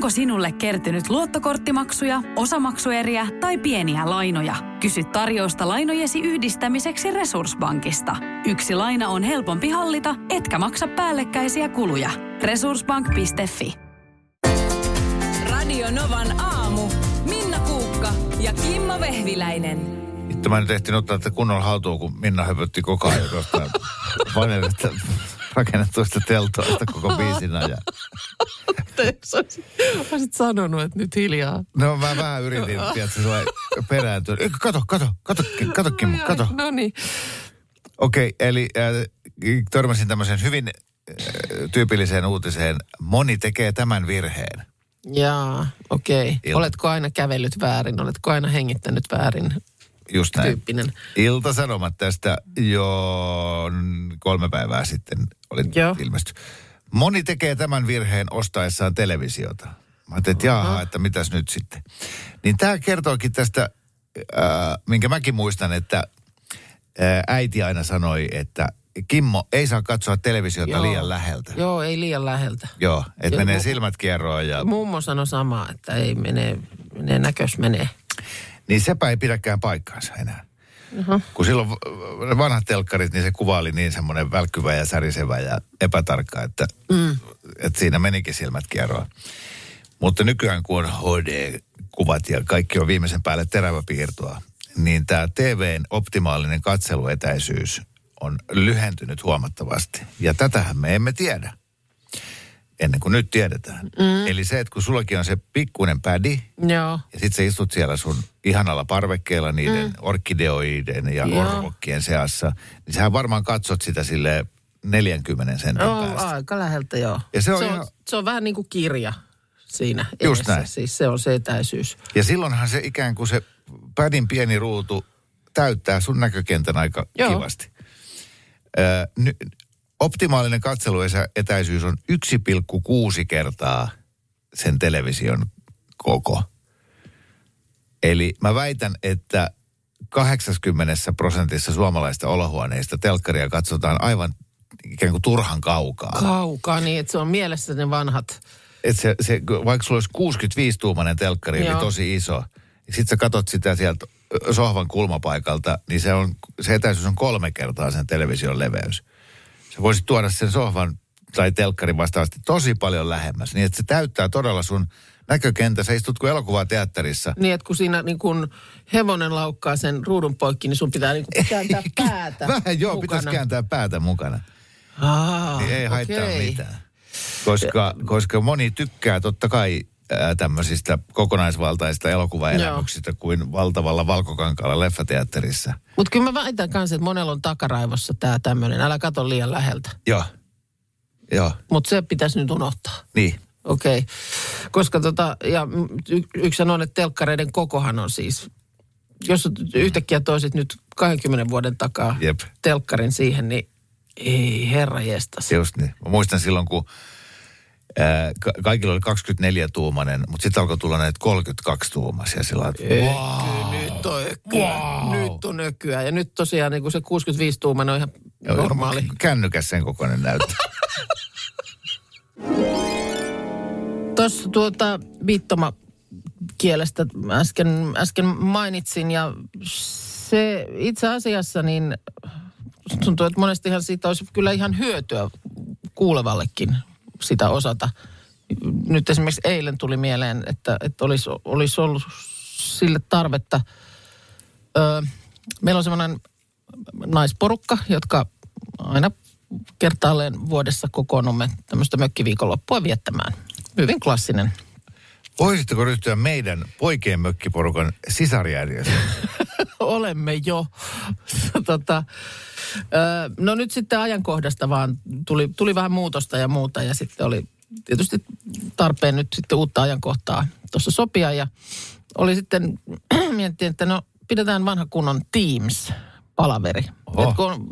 Onko sinulle kertynyt luottokorttimaksuja, osamaksueriä tai pieniä lainoja? Kysy tarjousta lainojesi yhdistämiseksi Resurssbankista. Yksi laina on helpompi hallita, etkä maksa päällekkäisiä kuluja. Resurssbank.fi Radio Novan aamu. Minna Kuukka ja Kimmo Vehviläinen. Vittu mä nyt ehtin ottaa että kunnolla haltuun, kun Minna höpötti koko ajan jostain paneelista rakennettuista teltoista koko biisin ajan. Olisit, olisit sanonut, että nyt hiljaa. No mä vähän yritin, tiedätkö, sua perääntyä. Eikö, Kato, kato, kato, kato Kimmo, kato. No niin. Okei, okay, eli äh, törmäsin tämmöisen hyvin äh, tyypilliseen uutiseen. Moni tekee tämän virheen. Jaa, okei. Okay. Oletko aina kävellyt väärin? Oletko aina hengittänyt väärin? Just näin. Tyyppinen. Ilta-Sanomat tästä jo kolme päivää sitten oli ilmesty. Moni tekee tämän virheen ostaessaan televisiota. Mä ajattelin, että jaha, että mitäs nyt sitten. Niin tämä kertookin tästä, äh, minkä mäkin muistan, että äh, äiti aina sanoi, että Kimmo, ei saa katsoa televisiota Joo. liian läheltä. Joo, ei liian läheltä. Joo, että menee mu- silmät kierroon ja... Mummo sanoi samaa, että ei mene, menee näkös menee. Niin sepä ei pidäkään paikkaansa enää. Aha. Kun silloin vanhat telkkarit, niin se kuva oli niin semmoinen välkkyvä ja särisevä ja epätarkka, että, mm. että siinä menikin silmät kierroon. Mutta nykyään kun on HD-kuvat ja kaikki on viimeisen päälle teräväpiirtoa, niin tämä TVn optimaalinen katseluetäisyys on lyhentynyt huomattavasti. Ja tätähän me emme tiedä ennen kuin nyt tiedetään. Mm. Eli se, että kun sullakin on se pikkuinen pädi, Joo. ja sit sä istut siellä sun ihanalla parvekkeella niiden mm. orkideoiden ja Joo. orvokkien seassa, niin sähän varmaan katsot sitä sille 40 sentin Joo, päästä. aika läheltä joo. Ja se on se, ihan- on, se on vähän niin kuin kirja siinä Just edessä. näin. Siis se on se etäisyys. Ja silloinhan se ikään kuin se pädin pieni ruutu täyttää sun näkökentän aika Joo. kivasti. Ö, ny, optimaalinen katseluetäisyys on 1,6 kertaa sen television koko. Eli mä väitän, että 80 prosentissa suomalaista olohuoneista telkkaria katsotaan aivan ikään kuin turhan kaukaa. Kaukaa niin, että se on mielessä ne vanhat. Et se, se, vaikka sulla olisi 65-tuumainen telkkari, eli Joo. tosi iso, niin sit sä katot sitä sieltä sohvan kulmapaikalta, niin se, on, se etäisyys on kolme kertaa sen television leveys. Sä voisit tuoda sen sohvan tai telkkarin vastaavasti tosi paljon lähemmäs, niin että se täyttää todella sun näkökentä. Sä istut kuin elokuvateatterissa. Niin, että kun siinä niin kun hevonen laukkaa sen ruudun poikki, niin sun pitää niin kääntää päätä Vähän joo, mukana. pitäisi kääntää päätä mukana. Aa, Niin ei haittaa okei. mitään. Koska, koska moni tykkää totta kai ää, tämmöisistä kokonaisvaltaista elokuvaelämyksistä kuin valtavalla valkokankaalla leffateatterissa. Mutta kyllä mä väitän kanssa, että monella on takaraivossa tämä tämmöinen. Älä kato liian läheltä. Joo. Joo, Mutta se pitäisi nyt unohtaa. niin. Okei. Okay. Koska tota, ja y- yksi on, että telkkareiden kokohan on siis, jos yhtäkkiä toisit nyt 20 vuoden takaa Jep. telkkarin siihen, niin ei herra jestas. Just niin. Mä muistan silloin, kun kaikilla oli 24-tuumainen, mutta sitten alkoi tulla näitä 32-tuumaisia sillä lailla, että Wow. Nyt on ökyä. Wow. Nyt on ökyä. Ja nyt tosiaan niin kuin se 65 tuumainen on ihan Joo, normaali. Kännykäs sen kokoinen näyttää. Tuossa tuota viittoma kielestä äsken, äsken mainitsin ja se itse asiassa niin tuntuu, että monestihan siitä olisi kyllä ihan hyötyä kuulevallekin sitä osata. Nyt esimerkiksi eilen tuli mieleen, että, että olisi, olisi ollut sille tarvetta. Öö, meillä on semmoinen naisporukka, jotka aina kertaalleen vuodessa kokoonnumme tämmöistä mökkiviikonloppua viettämään. Hyvin klassinen. Voisitteko ryhtyä meidän poikien mökkiporukan sisarjärjestelmään? Olemme jo. tota, ö, no nyt sitten ajankohdasta vaan tuli, tuli vähän muutosta ja muuta ja sitten oli tietysti tarpeen nyt sitten uutta ajankohtaa tuossa sopia ja oli sitten, mietittiin, että no pidetään vanha kunnon Teams palaveri. Et kun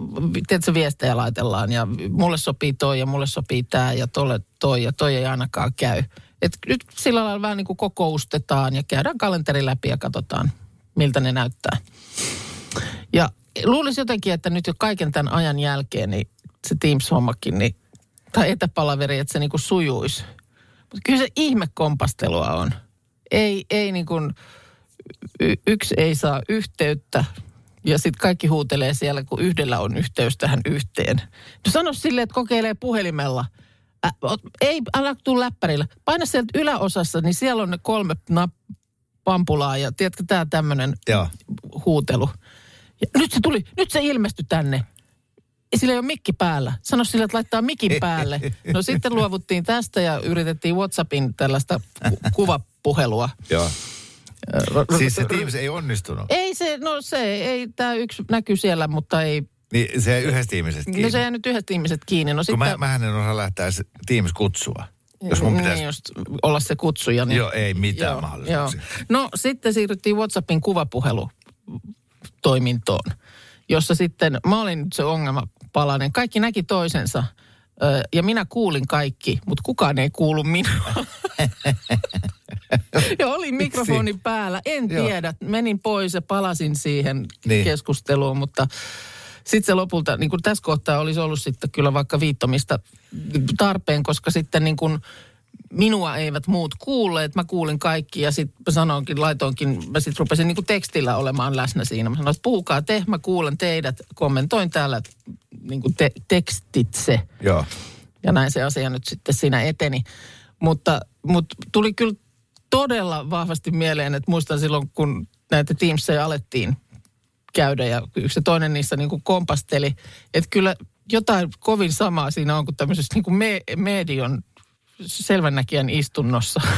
tiedätkö, viestejä laitellaan ja mulle sopii toi ja mulle sopii tämä ja tolle toi ja toi ei ainakaan käy. Et nyt sillä lailla vähän niin kuin kokoustetaan ja käydään kalenteri läpi ja katsotaan, miltä ne näyttää. Ja luulisi jotenkin, että nyt jo kaiken tämän ajan jälkeen, niin se Teams-hommakin, niin, tai etäpalaveri, että se niin kuin sujuisi. Mutta kyllä se ihmekompastelua on. Ei, ei niin kuin, y- yksi ei saa yhteyttä ja sitten kaikki huutelee siellä, kun yhdellä on yhteys tähän yhteen. No sano silleen, että kokeilee puhelimella. Ä, ei, älä tuu läppärillä. Paina sieltä yläosassa, niin siellä on ne kolme nap- pampulaa ja tiedätkö, tämä tämmöinen huutelu. Ja nyt se tuli, nyt se ilmestyi tänne. Ja sillä ei ole mikki päällä. Sano sille, että laittaa mikin päälle. No sitten luovuttiin tästä ja yritettiin WhatsAppin tällaista ku- kuvapuhelua. Joo. Siis se Teams ei onnistunut. Ei se, no se ei, tämä yksi näkyy siellä, mutta ei. Niin se yhdestä ihmisestä kiinni. No se jää nyt yhdet ihmiset kiinni. No Kun sitten, mä, mähän en osaa lähteä Teams-kutsua. Jos mun pitäisi... Niin just olla se kutsuja. Niin, Joo, ei mitään mahdollisuuksia. No sitten siirryttiin WhatsAppin kuvapuhelu toimintoon, jossa sitten, mä olin nyt se ongelmapalainen. Kaikki näki toisensa ja minä kuulin kaikki, mutta kukaan ei kuulu minua. ja oli mikrofoni päällä, en Joo. tiedä. Menin pois ja palasin siihen Niin. niin. keskusteluun, mutta sitten se lopulta, niin kuin tässä kohtaa olisi ollut sitten kyllä vaikka viittomista tarpeen, koska sitten niin kuin minua eivät muut kuulleet, mä kuulin kaikki ja sitten sanoinkin, laitoinkin, mä sitten rupesin niin kuin tekstillä olemaan läsnä siinä. Mä sanoin, että puhukaa te, mä kuulen teidät, kommentoin täällä niin kuin te, tekstitse. Joo. Ja näin se asia nyt sitten siinä eteni. Mutta, mutta tuli kyllä todella vahvasti mieleen, että muistan silloin, kun näitä Teamsia alettiin käydä ja yksi ja toinen niissä niin kuin kompasteli. Että kyllä jotain kovin samaa siinä on kuin tämmöisessä niin kuin me, median selvännäkijän istunnossa.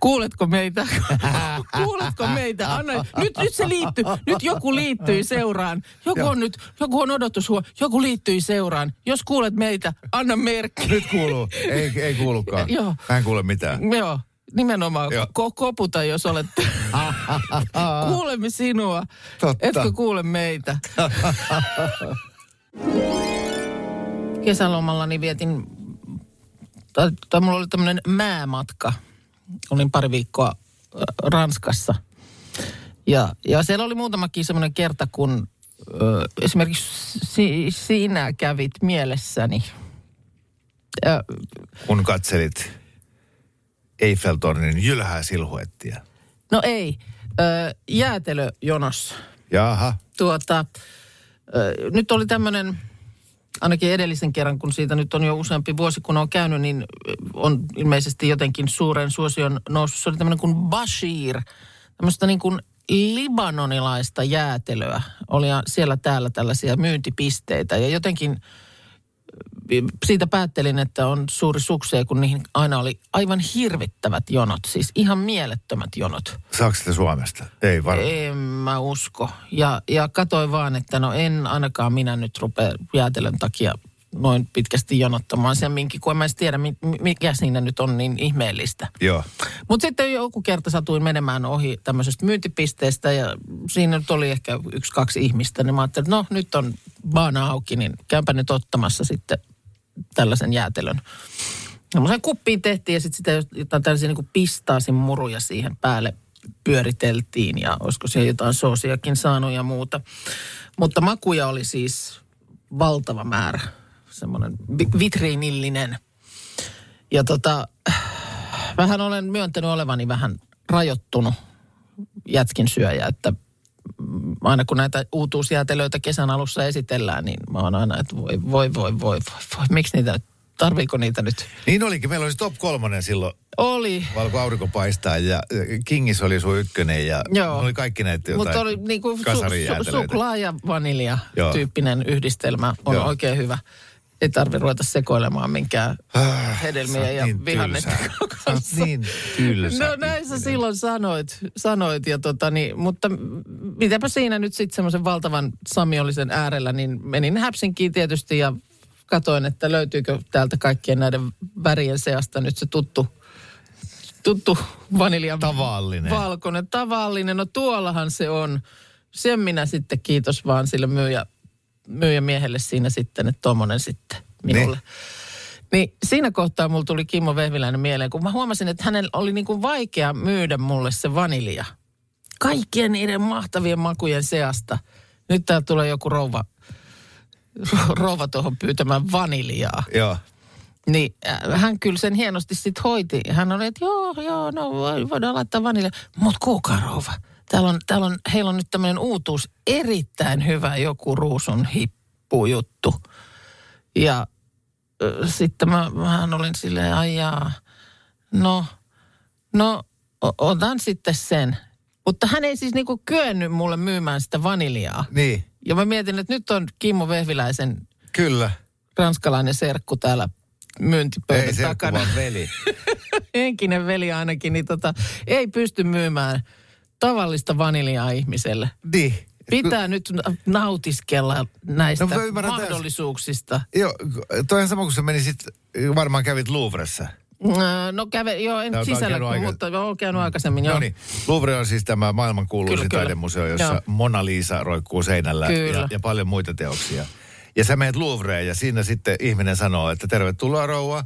Kuuletko meitä? Kuuletko meitä? Anna, nyt, nyt se liittyy. Nyt joku liittyi seuraan. Joku on nyt, joku on odotushuo. Joku liittyi seuraan. Jos kuulet meitä, anna merkki. Nyt kuuluu. Ei, ei kuulukaan. Joo. Mä en kuule mitään. Joo, nimenomaan. Ko- koputa, jos olet... Kuulemme sinua. Totta. Etkö kuule meitä? Kesälomallani vietin, tai, tai mulla oli tämmöinen määmatka. Olin pari viikkoa Ranskassa. Ja, ja siellä oli muutamakin semmoinen kerta, kun ö, esimerkiksi si, sinä kävit mielessäni. Ja, Kun katselit Eiffeltornin jylhää silhuettia. no ei, ö, jäätelöjonossa. Jaha. Tuota, ö, nyt oli tämmöinen, ainakin edellisen kerran, kun siitä nyt on jo useampi vuosi, kun on käynyt, niin on ilmeisesti jotenkin suuren suosion noussut. Se oli tämmöinen kuin Bashir, tämmöistä niin kuin libanonilaista jäätelöä. Oli siellä täällä tällaisia myyntipisteitä ja jotenkin siitä päättelin, että on suuri suksee, kun niihin aina oli aivan hirvittävät jonot, siis ihan mielettömät jonot. Saako sitä Suomesta? Ei varmaan. En mä usko. Ja, ja katsoin vaan, että no en ainakaan minä nyt rupea jäätelön takia noin pitkästi jonottamaan sen minkin, kun en mä edes tiedä, mi- mikä siinä nyt on niin ihmeellistä. Joo. Mutta sitten joku kerta satuin menemään ohi tämmöisestä myyntipisteestä ja siinä nyt oli ehkä yksi, kaksi ihmistä. Niin mä ajattelin, että no nyt on baana auki, niin käypä nyt ottamassa sitten tällaisen jäätelön. Semmoisen kuppiin tehtiin ja sitten sitä jotain tällaisia niin pistaasin muruja siihen päälle pyöriteltiin ja olisiko siellä jotain soosiakin saanut ja muuta. Mutta makuja oli siis valtava määrä, semmoinen vi- vitriinillinen. Ja tota, vähän olen myöntänyt olevani vähän rajoittunut jätskin syöjä, että aina kun näitä uutuusjäätelöitä kesän alussa esitellään, niin mä oon aina, että voi, voi, voi, voi, voi, voi. miksi niitä tarviiko niitä nyt? Niin olikin. Meillä oli top kolmonen silloin, Oli, valko aurinko paistaa ja Kingis oli sun ykkönen ja Joo. oli kaikki näitä jotain mutta oli niinku su, su, suklaa ja vanilja Joo. tyyppinen yhdistelmä on Joo. oikein hyvä. Ei tarvi ruveta sekoilemaan minkään Ah, hedelmiä ja niin vihannesten kanssa. niin tylsä No näin sä silloin sanoit, sanoit ja tota, niin, mutta mitäpä siinä nyt sitten semmoisen valtavan samiollisen äärellä, niin menin Häpsinkiin tietysti ja katoin, että löytyykö täältä kaikkien näiden värien seasta nyt se tuttu, tuttu vaniljan Tavallinen. valkoinen, tavallinen. No tuollahan se on. Sen minä sitten kiitos vaan sille myyjä, myyjämiehelle siinä sitten, että tommonen sitten minulle. Niin siinä kohtaa mulla tuli Kimmo Vehviläinen mieleen, kun mä huomasin, että hänellä oli niin kuin vaikea myydä mulle se vanilja. Kaikkien niiden mahtavien makujen seasta. Nyt täällä tulee joku rouva, rouva tuohon pyytämään vaniljaa. Joo. Niin äh, hän kyllä sen hienosti sitten hoiti. Hän oli, että joo, joo, no voi- voidaan laittaa vanilja. Mutta kuulkaa rouva, täällä on, täällä on, heillä on nyt tämmöinen uutuus, erittäin hyvä joku ruusun hippujuttu. Ja äh, sitten mä vähän olin silleen, ai jaa, no, no otan sitten sen. Mutta hän ei siis niinku kyennyt mulle myymään sitä vaniljaa. Niin, Ja mä mietin, että nyt on Kimmo Vehviläisen kyllä. ranskalainen serkku täällä myyntipöydän Ei takana. vaan veli. Henkinen veli ainakin, niin tota, ei pysty myymään tavallista vaniljaa ihmiselle. Niin. Pitää nyt nautiskella näistä No ymmärrän mahdollisuuksista. Joo, toihan sama kuin sä menisit, varmaan kävit Louvressa. Äh, No käve, joo, en on sisällä, käynyt aika- mutta joo, käynyt aikaisemmin, joo. No niin, Louvre on siis tämä maailman kuuluisin taidemuseo, jossa Joo. Mona Lisa roikkuu seinällä Kyllä. ja, ja paljon muita teoksia. Ja sä menet Louvreen ja siinä sitten ihminen sanoo, että tervetuloa rouva,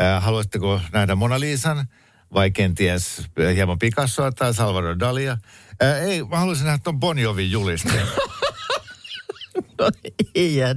äh, haluaisitteko nähdä Mona Lisan vai kenties hieman Picassoa tai Salvador Dalia? Äh, ei, mä haluaisin nähdä ton Bon Jovin julisteen. No.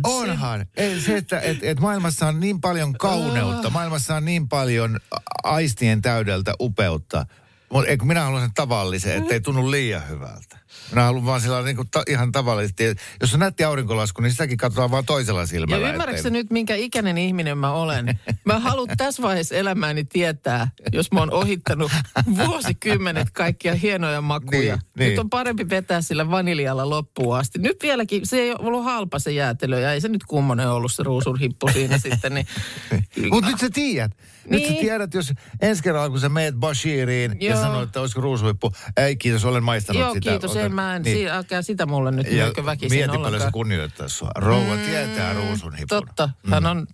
Onhan. Ei, se, että et, et maailmassa on niin paljon kauneutta, maailmassa on niin paljon aistien täydeltä upeutta. Mutta minä haluan sen tavallisen, ettei tunnu liian hyvältä. Minä haluan vaan sillä niin ta, ihan tavallisesti. Jos on nätti aurinkolasku, niin sitäkin katsotaan vaan toisella Ja silmällä. ymmärrätkö sä ettei- nyt, minkä ikäinen ihminen mä olen? Mä haluan tässä vaiheessa elämääni tietää, jos mä oon ohittanut vuosikymmenet kaikkia hienoja makuja. Niin, niin. Nyt on parempi vetää sillä vaniljalla loppuun asti. Nyt vieläkin, se ei ollut halpa se jäätelö ja ei se nyt kummonen ollut se ruusun hippu siinä sitten. Niin, Mutta nyt sä tiedät. Nyt sä Niin. tiedät, jos ensi kerralla kun sä meet Bashiriin ja Joo. sanoo, että olisiko ruusuippu. Ei kiitos, olen maistanut Joo, sitä. kiitos, en mä en, niin. älkää sitä mulle nyt Ja väkisin mieti paljon se ollenkaan. kunnioittaa sua. Rouva tietää ruusunhipun. Totta, hän on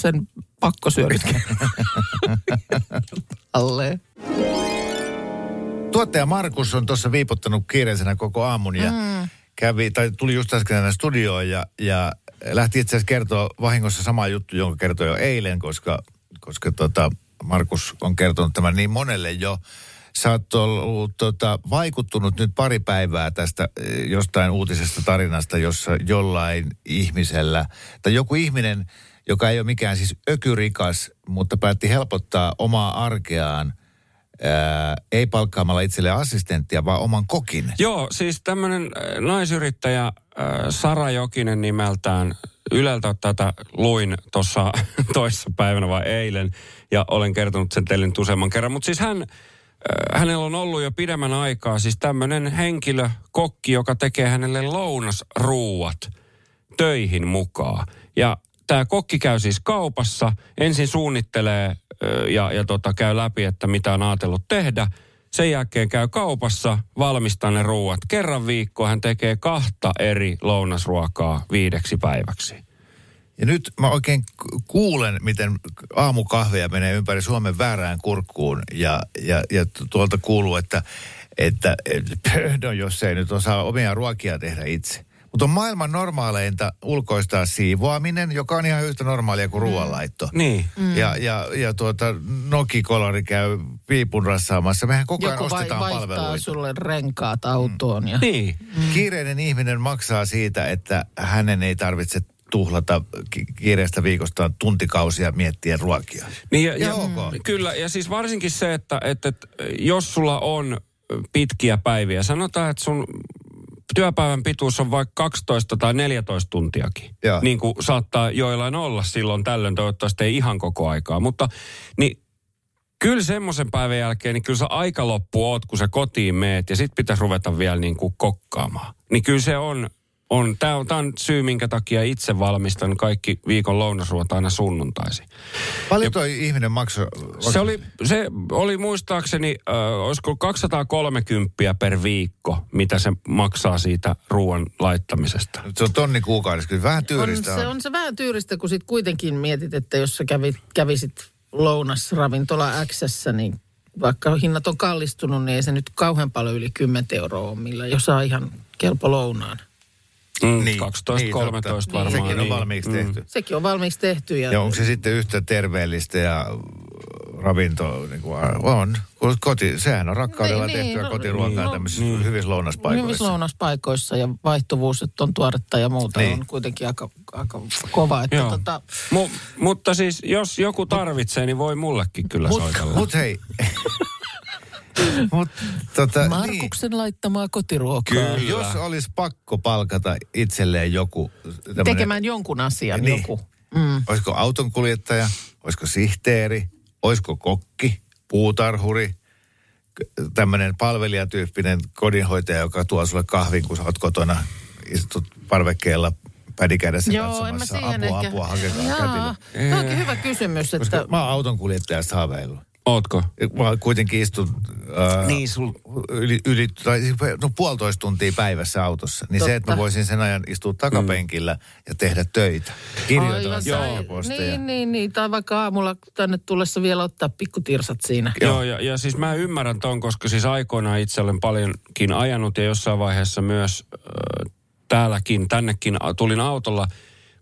sen pakko syönyt. Alle. Tuottaja Markus on tuossa viipottanut kiireisenä koko aamun ja mm. kävi, tai tuli just äsken tänne studioon ja, ja lähti itse asiassa kertoa vahingossa sama juttu, jonka kertoi jo eilen, koska, koska tota, Markus on kertonut tämän niin monelle jo. Sä oot ollut tota, vaikuttunut nyt pari päivää tästä eh, jostain uutisesta tarinasta, jossa jollain ihmisellä, tai joku ihminen, joka ei ole mikään siis ökyrikas, mutta päätti helpottaa omaa arkeaan ää, ei palkkaamalla itselleen assistenttia, vaan oman kokin. Joo, siis tämmöinen naisyrittäjä äh, Sara Jokinen nimeltään. Yleltä tätä luin tuossa toissa päivänä vai eilen ja olen kertonut sen teille useamman kerran. Mutta siis hän, hänellä on ollut jo pidemmän aikaa siis tämmöinen henkilö, kokki, joka tekee hänelle lounasruuat töihin mukaan. Ja tämä kokki käy siis kaupassa, ensin suunnittelee ja, ja tota, käy läpi, että mitä on ajatellut tehdä. Sen jälkeen käy kaupassa, valmistaa ne ruuat. Kerran viikkoa hän tekee kahta eri lounasruokaa viideksi päiväksi. Ja nyt mä oikein ku- kuulen, miten aamukahveja menee ympäri Suomen väärään kurkkuun. Ja, ja, ja tu- tuolta kuuluu, että, että et, no jos ei nyt osaa omia ruokia tehdä itse. Mutta on maailman normaaleinta ulkoistaa siivoaminen, joka on ihan yhtä normaalia kuin ruoanlaitto. Niin. Mm. Ja, ja, ja tuota, Nokikolari käy piipun rassaamassa. Mehän koko ajan Joku vai, ostetaan vaihtaa palveluita. sulle renkaat autoon. Ja... Niin. Kiireinen ihminen maksaa siitä, että hänen ei tarvitse tuhlata ki- kiireestä viikostaan tuntikausia miettiä ruokia. Niin ja, Ja ja, ok. Kyllä, ja siis varsinkin se, että, että, että jos sulla on pitkiä päiviä, sanotaan, että sun työpäivän pituus on vaikka 12 tai 14 tuntiakin. Joo. Niin kuin saattaa joillain olla silloin tällöin, toivottavasti ei ihan koko aikaa. Mutta niin kyllä semmoisen päivän jälkeen, niin kyllä se aika loppu oot, kun sä kotiin meet ja sit pitäisi ruveta vielä niin kuin kokkaamaan. Niin kyllä se on, on tämä on, tää on syy, minkä takia itse valmistan kaikki viikon lounasruot aina sunnuntaisin. Paljon toi ihminen maksoi? Se oli, se oli muistaakseni, äh, olisiko 230 per viikko, mitä se maksaa siitä ruoan laittamisesta. Se on tonni kuukaudessa, kyllä vähän On, tyyristä se on se vähän tyyristä, kun sit kuitenkin mietit, että jos sä kävit, kävisit lounasravintola Xssä, niin vaikka hinnat on kallistunut, niin ei se nyt kauhean paljon yli 10 euroa ole, millä jos saa ihan kelpo lounaan. Mm, Niin, 12, niin, 13 totta. varmaan. Sekin on niin. valmiiksi tehty. Sekin on valmiiksi tehty. Ja, Ja onko se sitten yhtä terveellistä ja ravinto, niin kuin, on. Kun Koti, sehän on rakkaudella Niin, tehtyä niin, kotiruokaa no, tämmöisissä niin. hyvissä lounaspaikoissa. Hyvissä lounaspaikoissa ja vaihtuvuus, että on tuoretta ja muuta Niin. on kuitenkin aika, aika kova. Että Joo. tota, Mu, mutta siis jos joku tarvitsee, niin voi mullekin kyllä Mut, soitella. mut hei. mut, tota, niin, Markuksen laittamaa kotiruokaa. Kyllä. jos olisi pakko palkata itselleen joku tämmönen- Tekemään jonkun asian Niin. joku. Mm. Olisiko autonkuljettaja, olisiko sihteeri, olisiko kokki, puutarhuri, tämmöinen palvelijatyyppinen kodinhoitaja, joka tuo sulle kahvin, kun sä oot kotona, istut parvekkeella pädikädessä Joo, en mä katsomassa, apua, ehkä. apua, hakekaa Jaa, kätilö. Tämä onkin hyvä kysymys, Koska että mä oon autonkuljettajasta haaveillut. Ootko? Mä kuitenkin istun ää, Niin, sul... yli, yli tai siis no puolitoista tuntia päivässä autossa. Niin se, että mä Totta. voisin sen ajan istua takapenkillä ja tehdä töitä. Kirjoitella sähköposteja. Niin, niin, niin. Tai vaikka aamulla tänne tullessa vielä ottaa pikkutirsat siinä. Joo, ja, ja siis mä ymmärrän ton, koska siis aikoinaan itse olen paljonkin ajanut ja jossain vaiheessa myös äh, täälläkin, tännekin tulin autolla.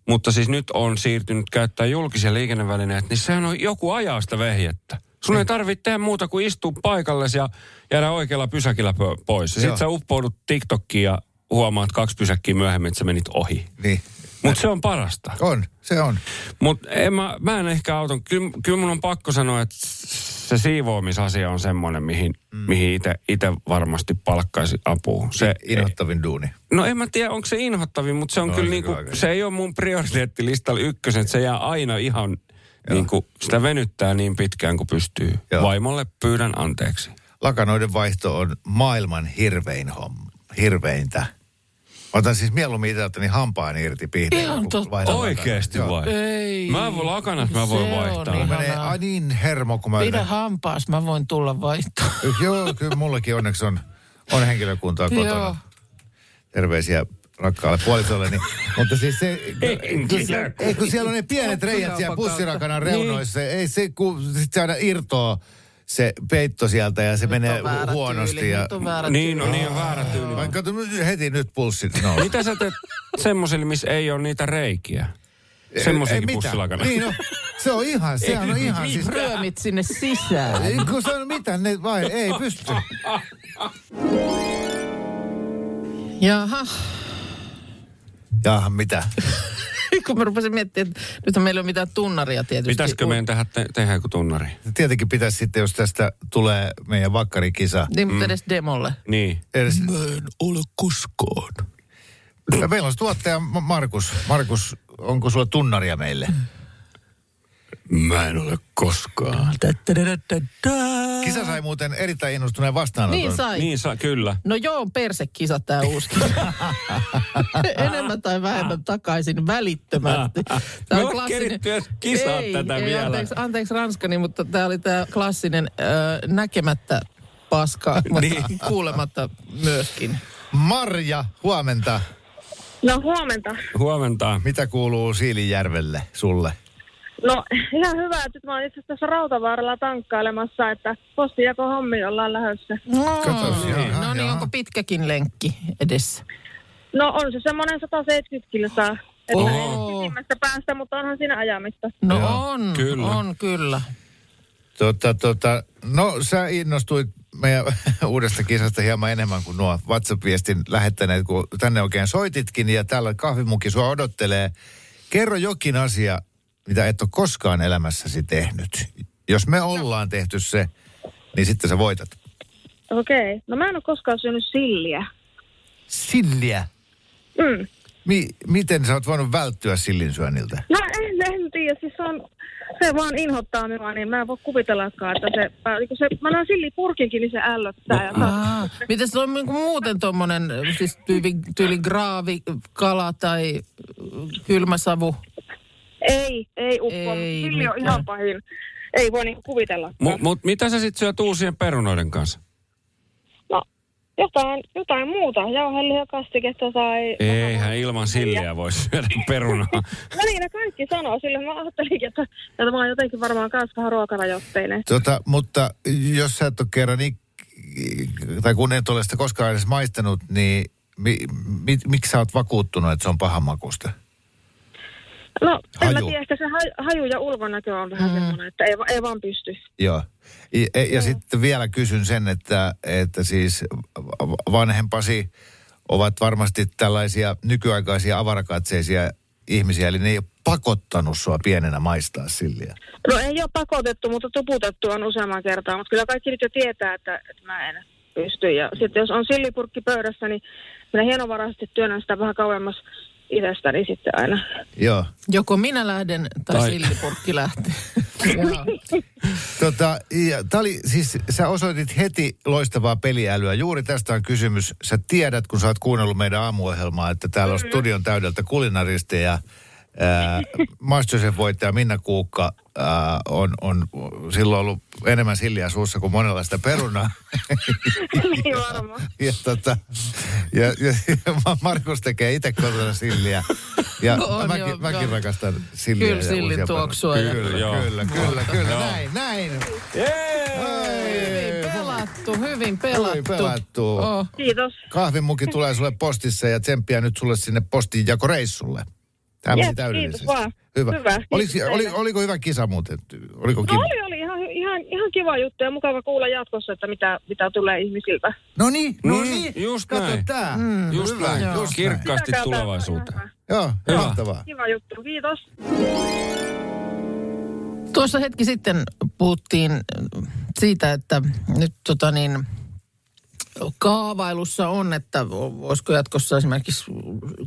Mutta siis nyt on siirtynyt käyttää julkisia liikennevälineitä, niin sehän on joku ajaa sitä vehjettä. Sun ei tarvitse tehdä muuta kuin istua paikalles ja jäädä oikealla pysäkillä pois. Ja sit sä uppoudut TikTokkiin ja huomaat kaksi pysäkkiä myöhemmin, että sä menit ohi. Niin. Mutta se on parasta. On, se on. Mutta mä, mä en ehkä auton. Kyllä, kyllä mun on pakko sanoa, että se siivoamisasia on semmoinen, mihin, mm. mihin itse varmasti palkkaisi apua. Se, Inhottavin duuni. no en mä tiedä, onko se inhottavin, mutta se on No, kyllä niinku, se ei ole mun prioriteettilistalla ykkösen. että Se jää aina ihan, niinku, sitä venyttää niin pitkään kuin pystyy. Joo. Vaimolle pyydän anteeksi. Lakanoiden vaihto on maailman hirvein homma. Hirveintä. Otan siis mieluummin itse ottani hampaan irti pihdeen. Ihan totta. Oikeesti vai? Ei. Mä voin lakanat, mä voin Se on vaihtaa. ihan- Menee ai niin hermo, kun mä Pidä hampaas, mä voin tulla vaihtoon. Joo, kyllä mullakin onneksi on, on henkilökuntaa kotona. Joo. Terveisiä rakkaalle puolisolle. Niin, mutta siis se, kun, se, ei, kun siellä on ne pienet reijät siellä pussirakanan reunoissa. Ei se, kun sit saada irtoa se peitto sieltä ja se Nyt menee on huonosti. Tyyli, ja, nyt on väärä Niin, no niin on väärä tyyli. Vaikka heti nyt pulssit no. Mitä sä teet semmoisille, missä ei ole niitä reikiä? Semmoisiakin pussilakana. Niin no, se on ihan, se on ihan siis... Ryömit sinne sisään. Ei, kun se on mitä, ne vai, ei pysty. Jaha. Jaha, mitä? Kun mä rupesin miettimään, että nythän meillä ei ole mitään tunnaria tietysti. Pitäisikö meidän tehdä, te- tehdä joku tunnari? Tietenkin pitäisi sitten, jos tästä tulee meidän vakkarikisa. Niin, mutta edes demolle. Niin. Edes, Mä en ole koskaan. meillä on tuottaja Ma- Markus. Markus, onko sulla tunnaria meille? Mä en ole koskaan. Kisa sai muuten erittäin innostuneen vastaanoton. Niin sai. Niin, sa, kyllä. No joo, on persekisa tää uusi kisa. Enemmän tai vähemmän takaisin välittömästi. Ollaan keritty edes kisaa ei, tätä ei, vielä. Anteeksi, anteeksi Ranskani, mutta tämä oli tämä klassinen äh, näkemättä paskaa, mutta Niin. kuulematta myöskin. Marja, huomenta. No huomenta. Huomenta. Mitä kuuluu Siilinjärvelle sulle? No ihan hyvä, että nyt mä oon itse asiassa tässä Rautavaaralla tankkailemassa, että postijako hommi ollaan lähdössä. No, Katos, no, jaha, no niin, onko pitkäkin lenkki edessä? No on se semmoinen 170 kilsaa. Että Oho. ei päästä, mutta onhan siinä ajamista. No Joo, on, kyllä. on kyllä. Tota, tota, no sä innostuit meidän uudesta kisasta hieman enemmän kuin nuo WhatsApp-viestin lähettäneet, kun tänne oikein soititkin ja täällä kahvimuki sua odottelee. Kerro jokin asia, mitä et ole koskaan elämässäsi tehnyt. Jos me ollaan tehty se, niin sitten sä voitat. Okei. Okay. No mä en ole koskaan syönyt silliä. Silliä. Mm. Mi- miten sä oot voinut välttyä sillin syönniltä? No en, en tiedä, siis se on, se vaan inhottaa minua, niin mä en voi kuvitellakaan, että se, äh, niin se mä näen sillipurkinkin, niin se ällöttää. Ja Ah, miten se on niinku muuten tuommoinen, siis tyyli, tyyli graavi, kala tai kylmäsavu? Ei, ei uppoa, Ei silli on mitään. ihan pahin. Ei voi niinku kuvitella. Mut, mut mitä sä sitten syöt uusien perunoiden kanssa? No, jotain, jotain muuta. Jauhelia, kastiketta tai... Eihän ilman silliä voi syödä perunaa. No niin, ne kaikki sanoo. Sillä mä ajattelinkin, että, että mä oon jotenkin varmaan kans vähän ruokarajoitteinen. Tota, mutta jos sä et ole kerran, ik- tai kun et ole sitä koskaan edes maistanut, niin mi, mi, miksi sä oot vakuuttunut, että se on pahan makusta? No, en mä Haju. tiedä, ehkä se haju, haju ja ulkonäkö on vähän mm. semmoinen, että ei, ei vaan pysty. Joo. Ja, ja, ja sitten vielä kysyn sen, että, että siis vanhempasi ovat varmasti tällaisia nykyaikaisia avarakatseisia ihmisiä, eli ne ei ole pakottanut sua pienenä maistaa silliä. No ei ole pakotettu, mutta tuputettu on useamman kertaa, mutta kyllä kaikki nyt jo tietää, että, että mä en pysty. Ja sitten jos on sillipurkki pöydässä, niin minä hienovaraisesti työnnän sitä vähän kauemmas itsestäni sitten aina. Joo. Joko minä lähden tai, Tai- sillipurkki lähtee. Tota, ja tää oli, siis sä osoitit heti loistavaa peliälyä. Juuri tästä on kysymys. Sä tiedät, kun sä oot kuunnellut meidän aamuohjelmaa, että täällä on studion täydeltä kulinaristeja. Ää, Masterchef-voittaja Minna Kuukka ää, on, on silloin ollut enemmän silliä suussa kuin monenlaista perunaa. niin varmaan. ja, tota, ja, ja, ja Markus tekee itse kotona silliä. Ja No on mäkin, joo, mäkin joo. rakastan silliä. Kyllä ja sillin tuoksua ja- Kyllä, Joo. kyllä, kyllä, kyllä. Joo. Näin, näin. Hyvin pelattu, hyvin pelattu. Hyvin pelattu. Oh. Kiitos. Kahvimuki tulee sulle postissa ja tsemppiä nyt sulle sinne postinjakoreissulle. Tämä meni täydellisesti. vaan. Hyvä. Hyvä, Oliko, oli, oliko hyvä kisa muuten? Oliko No kiva? oli, oli ihan, ihan, ihan kiva juttu ja mukava kuulla jatkossa, että mitä, mitä tulee ihmisiltä. No niin, no Mm, niin. just Kato näin. tää. Mm. Just hyvä, näin. just näin. Kirkkaasti Pitäkää tulevaisuuteen. Joo, Hyvä. mahtavaa. Kiva juttu, kiitos. Tuossa hetki sitten puhuttiin siitä, että nyt tota niin, kaavailussa on, että olisiko jatkossa esimerkiksi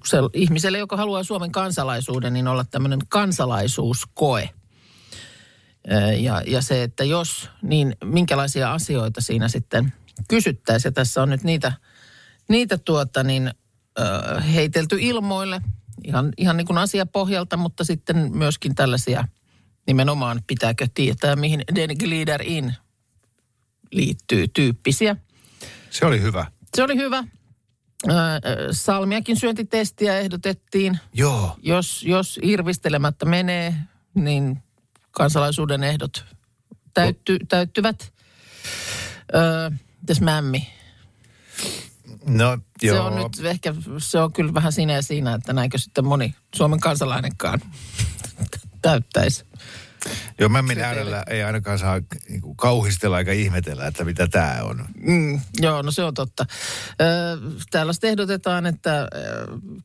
se ihmiselle, joka haluaa Suomen kansalaisuuden, niin olla tämmöinen kansalaisuuskoe. Ja, ja se, että jos, niin minkälaisia asioita siinä sitten kysyttäisiin. Ja tässä on nyt niitä, niitä tuota niin, heitelty ilmoille ihan, ihan niin kuin asiapohjalta, mutta sitten myöskin tällaisia nimenomaan pitääkö tietää, mihin Den Glider In liittyy tyyppisiä. Se oli hyvä. Se oli hyvä. Salmiakin syöntitestiä ehdotettiin. Joo. Jos, jos irvistelemättä menee, niin kansalaisuuden ehdot täytty, täyttyvät. Öö, mitäs mämmi? No, joo. Se on nyt ehkä, se on kyllä vähän siinä ja siinä, että näinkö sitten moni Suomen kansalainenkaan täyttäisi. Joo, mämmin äärellä ei ainakaan saa niinku, kauhistella eikä ihmetellä, että mitä tämä on. Mm, joo, no se on totta. Ö, täällä sitten ehdotetaan, että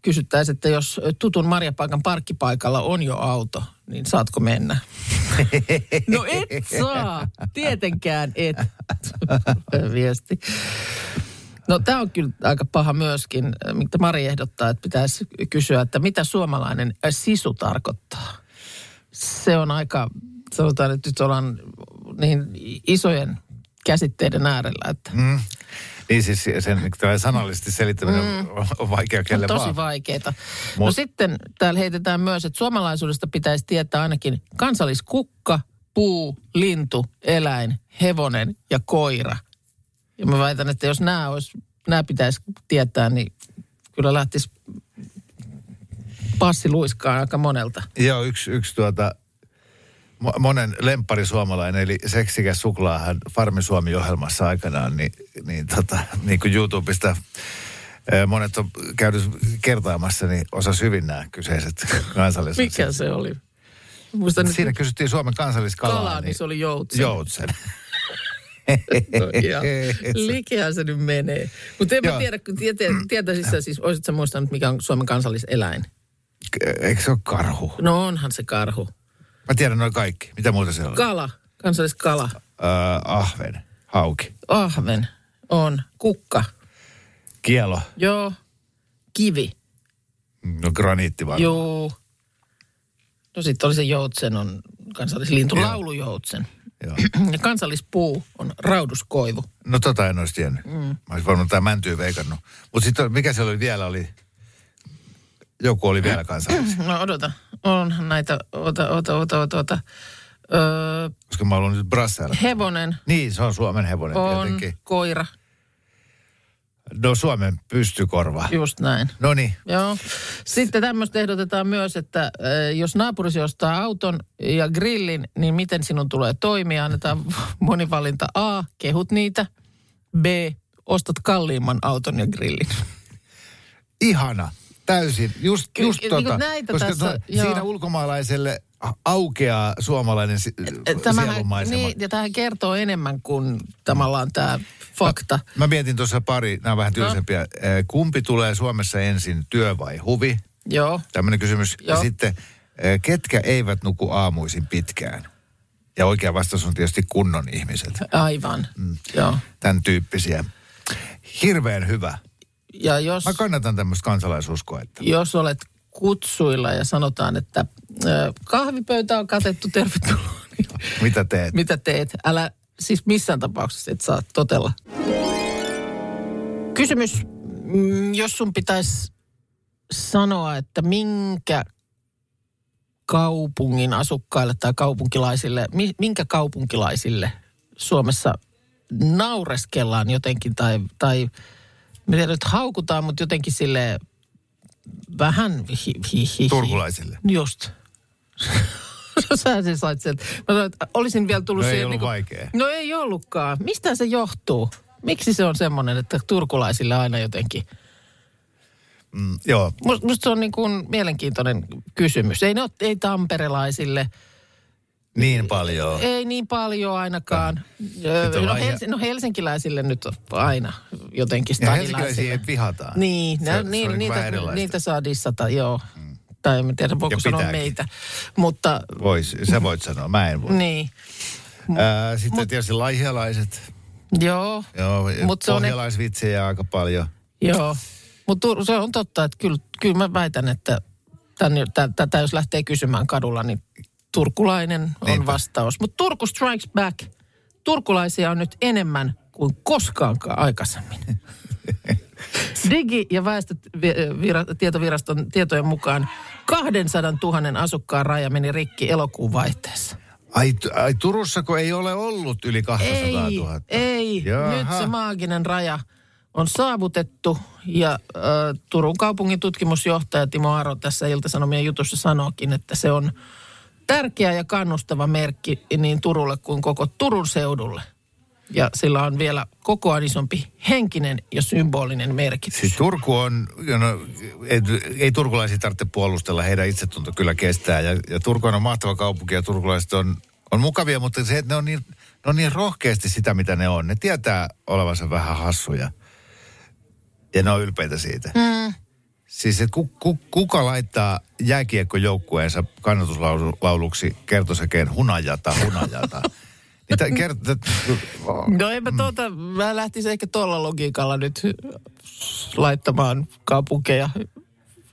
kysyttäisiin, että jos tutun marjapaikan parkkipaikalla on jo auto, niin saatko mennä? no et saa, tietenkään et. Viesti. No tämä on kyllä aika paha myöskin, mitä Mari ehdottaa, että pitäisi kysyä, että mitä suomalainen sisu tarkoittaa. Se on aika, sanotaan, että nyt ollaan niin isojen käsitteiden äärellä, että Mm. Niin siis sen sanallisesti selittäminen mm. on, on vaikea on kelle tosi vaan. vaikeita. No Mut- sitten täällä heitetään myös, että suomalaisuudesta pitäisi tietää ainakin kansalliskukka, puu, lintu, eläin, hevonen ja koira. Ja mä väitän, että jos nämä, olisi, nämä pitäisi tietää, niin kyllä lähtisi passi luiskaan aika monelta. Joo, yksi, yksi tuota, mo- monen lemppari suomalainen, eli seksikäs suklaahan Farmi Suomi-ohjelmassa aikanaan, niin, niin, tota, niin kuin YouTubesta monet on käynyt kertaamassa, niin osasi hyvin nämä kyseiset kansalliset. Mikä se oli? Muistan nyt Siinä kysyttiin Suomen kansalliskalaa. kalaa, niin se oli joutsen. Joutsen. No, Likehän se nyt menee. Mutta en mä tiedä, kun sä siis, olisit sä muistanut, mikä on Suomen kansalliseläin? Eikö se ole karhu? No onhan se karhu. Mä tiedän noin kaikki. Mitä muuta siellä on? Kala, kansalliskala. Öö, ahven, hauki, Ahven on. Kukka. kielo, Joo. Kivi. no graniitti varmaan. Joo. No sitten oli se joutsen, on kansallislintu, Joo. laulujoutsen. Joo. Ja kansallispuu on rauduskoivu. No tota en olisi tiennyt. Mm. Mä olisin varmaan tämä mäntyy veikannut. Mutta sitten mikä siellä oli vielä oli, joku oli vielä kansallis. No odota, on näitä, ota, ota, ota, ota, ota. Öö, Koska mä haluan nyt brassailla. hevonen Niin, se on Suomen hevonen on tietenkin. koira, No Suomen pystykorva. just näin. No niin. Joo. Sitten tämmöistä ehdotetaan myös, että jos naapurisi ostaa auton ja grillin, niin miten sinun tulee toimia? Annetaan monivalinta A, kehut niitä. B, ostat kalliimman auton ja grillin. Ihana. Täysin. Just, Ky- just niin tota. näitä koska tässä, joo. siinä ulkomaalaiselle aukeaa suomalainen si- sielunmaisema. niin, ja tämähän kertoo enemmän kuin tavallaan tämä fakta. Mä mietin tuossa pari, nämä on vähän tylsempiä. Eh, Kumpi tulee Suomessa ensin, työ vai huvi? Joo. Tämmöinen kysymys. Ja Joo. sitten, eh, ketkä eivät nuku aamuisin pitkään? Ja oikea vastaus on tietysti kunnon ihmiset. Aivan. Mm. Joo. Tämän tyyppisiä. Hirveän hyvä. Ja jos, Mä kannatan tämmöistä kansalaisuskoetta. jos olet kutsuilla ja sanotaan, että kahvipöytä on katettu, tervetuloa. niin Mitä teet? Mitä teet? Älä siis missään tapauksessa et saa totella. Kysymys, mm, jos sun pitäisi sanoa, että minkä kaupungin asukkaille tai kaupunkilaisille, mi- minkä kaupunkilaisille Suomessa naureskellaan jotenkin tai, tai mitä nyt haukutaan, mutta jotenkin sille vähän hi, hi, hi, hi. Turkulaisille. Just. Sä sen sait sen. Mä sanoin, että olisin vielä tullut No ei siihen... ollut vaikea. No ei ollutkaan. Mistä se johtuu? Miksi se on semmoinen, että turkulaisille aina jotenkin... Mm, joo, Must- Musta se on niin kuin mielenkiintoinen kysymys. Ei, ne ole, ei tamperelaisille, niin paljon. ei niin paljon ainakaan. No, aihe- Hels- no helsinkiläisille nyt aina jotenkin Ja helsinkiläisiä vihataan. Niin, se, se niin niin vähän niitä, niitä saa dissata, joo. Tai en tiedä, voiko sanoa meitä. Mutta Vois, sä voit sanoa, mä en voi. niin, Ää, sitten tietysti laihialaiset. joo. Joo, Mut se on- pohjalaisvitsejä aika paljon. Joo, mutta se on totta, että kyllä, kyllä mä väitän, että tätä jos lähtee kysymään kadulla, niin turkulainen on Niinpä. vastaus. Mutta Turku strikes back. Turkulaisia on nyt enemmän kuin koskaankaan aikaisemmin. Digi- ja väestötietoviraston tietojen mukaan 200 000 asukkaan raja meni rikki elokuun vaihteessa. Ai, ai Turussako ei ole ollut yli 200 Ei, 000? ei. Jaha. Nyt se maaginen raja on saavutettu ja äh, Turun kaupungin tutkimusjohtaja Timo Aro tässä Ilta-Sanomien jutussa sanookin, että se on tärkeä ja kannustava merkki niin Turulle kuin koko Turun seudulle. Ja sillä on vielä kokoaan isompi henkinen ja symbolinen merkitys. Siis Turku on, no, ei, ei turkulaisia tarvitse puolustella, heidän itsetunto kyllä kestää. Ja, ja Turku on mahtava kaupunki ja turkulaiset on, on mukavia, mutta se, että ne on, niin, ne on niin rohkeasti sitä, mitä ne on. Ne tietää olevansa vähän hassuja. Ja ne on ylpeitä siitä. Mm. Siis, että ku, ku, kuka laittaa jääkiekkojoukkueensa kannatuslauluksi kertosäkeen hunajata, hunajata. Niitä kert- No en mä tuota, mä lähtisin ehkä tuolla logiikalla nyt laittamaan kaupunkeja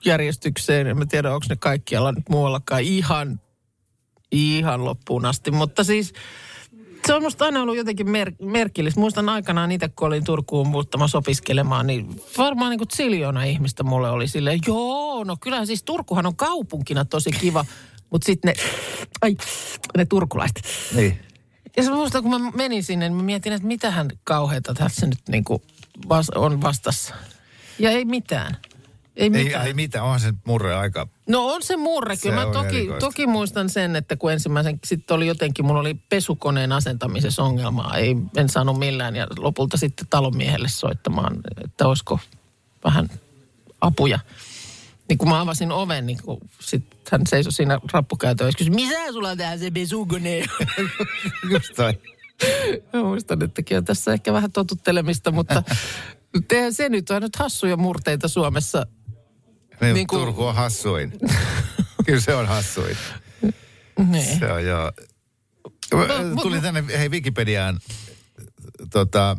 järjestykseen. En mä tiedä, onko ne kaikkialla nyt muuallakaan ihan, ihan loppuun asti. Mutta siis se on musta aina ollut jotenkin mer- merkillistä. Muistan aikanaan itse, kun olin Turkuun muuttamassa opiskelemaan, niin varmaan niin kuin ihmistä mulle oli silleen, joo, no kyllähän siis Turkuhan on kaupunkina tosi kiva, mutta sitten ne, ai, ne turkulaiset. niin. Ja se muistan, kun mä menin sinne, niin mä mietin, että mitähän kauheita tässä nyt niin kuin on vastassa. Ja ei mitään. Ei Ei, mitään. ei mitään, onhan se murre aika No on se murre. Se Kyllä mä on toki, erikoista. toki muistan sen, että kun ensimmäisen, sitten oli jotenkin, mulla oli pesukoneen asentamisessa ongelmaa. Ei, en saanut millään ja lopulta sitten talonmiehelle soittamaan, että olisiko vähän apuja. Niin kun mä avasin oven, niin kun sit hän seisoi siinä rappukäytössä ja kysyi, missä sulla on tähän se pesukone? Just toi. Mä muistan, että on tässä ehkä vähän totuttelemista, mutta eihän se nyt on nyt hassuja murteita Suomessa. Niin, Niin kuin- Turku on hassuin. Kyllä se on hassuin. Niin. Se on joo. Tuli tänne hei Wikipediaan tota,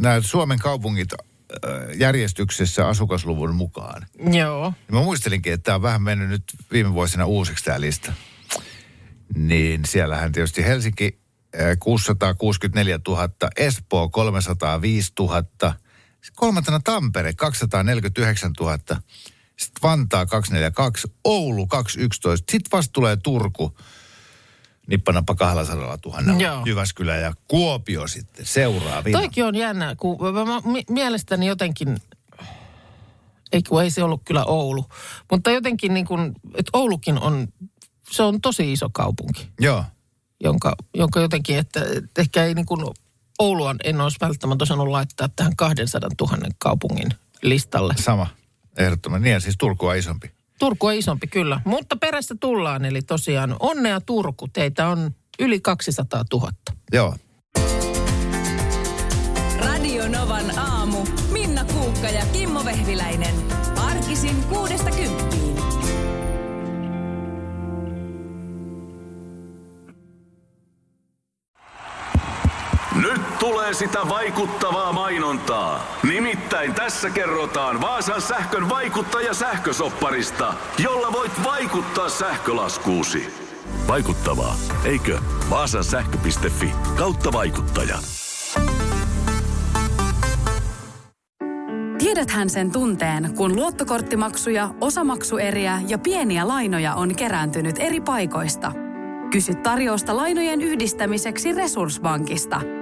nämä Suomen kaupungit äh, järjestyksessä asukasluvun mukaan. Joo. Mä muistelinkin, että tämä on vähän mennyt nyt viime vuosina uusiksi tämä lista. Niin siellähän tietysti Helsinki äh, 664 000, Espoo 305 000, sitten kolmantena Tampere 249 000, sitten Vantaa 242, Oulu 211, sitten vasta tulee Turku nippanappa 200 000, Joo. Jyväskylä ja Kuopio sitten seuraavina. Toikin on jännä, kun mä, mä, mi- mielestäni jotenkin, ei kun ei se ollut kyllä Oulu, mutta jotenkin niin kuin, että Oulukin on, se on tosi iso kaupunki, Joo, jonka, jonka jotenkin, että, että ehkä ei niin kuin Oulua en olisi välttämättä osannut laittaa tähän 200 000 kaupungin listalle. sama. Ehdottomasti. Niin siis Turku on isompi. Turku on isompi kyllä, mutta perästä tullaan. Eli tosiaan onnea Turku, teitä on yli 200 000. Joo. Radio Novan aamu. Minna Kuukka ja Kimmo Vehviläinen. Arkisin kuudesta kymppiin. Tulee sitä vaikuttavaa mainontaa. Nimittäin tässä kerrotaan Vaasan sähkön vaikuttaja sähkösopparista, jolla voit vaikuttaa sähkölaskuusi. Vaikuttavaa, eikö? Vaasan sähkö.fi kautta vaikuttaja. Tiedäthän sen tunteen, kun luottokorttimaksuja, osamaksueriä ja pieniä lainoja on kerääntynyt eri paikoista. Kysy tarjousta lainojen yhdistämiseksi Resurssbankista.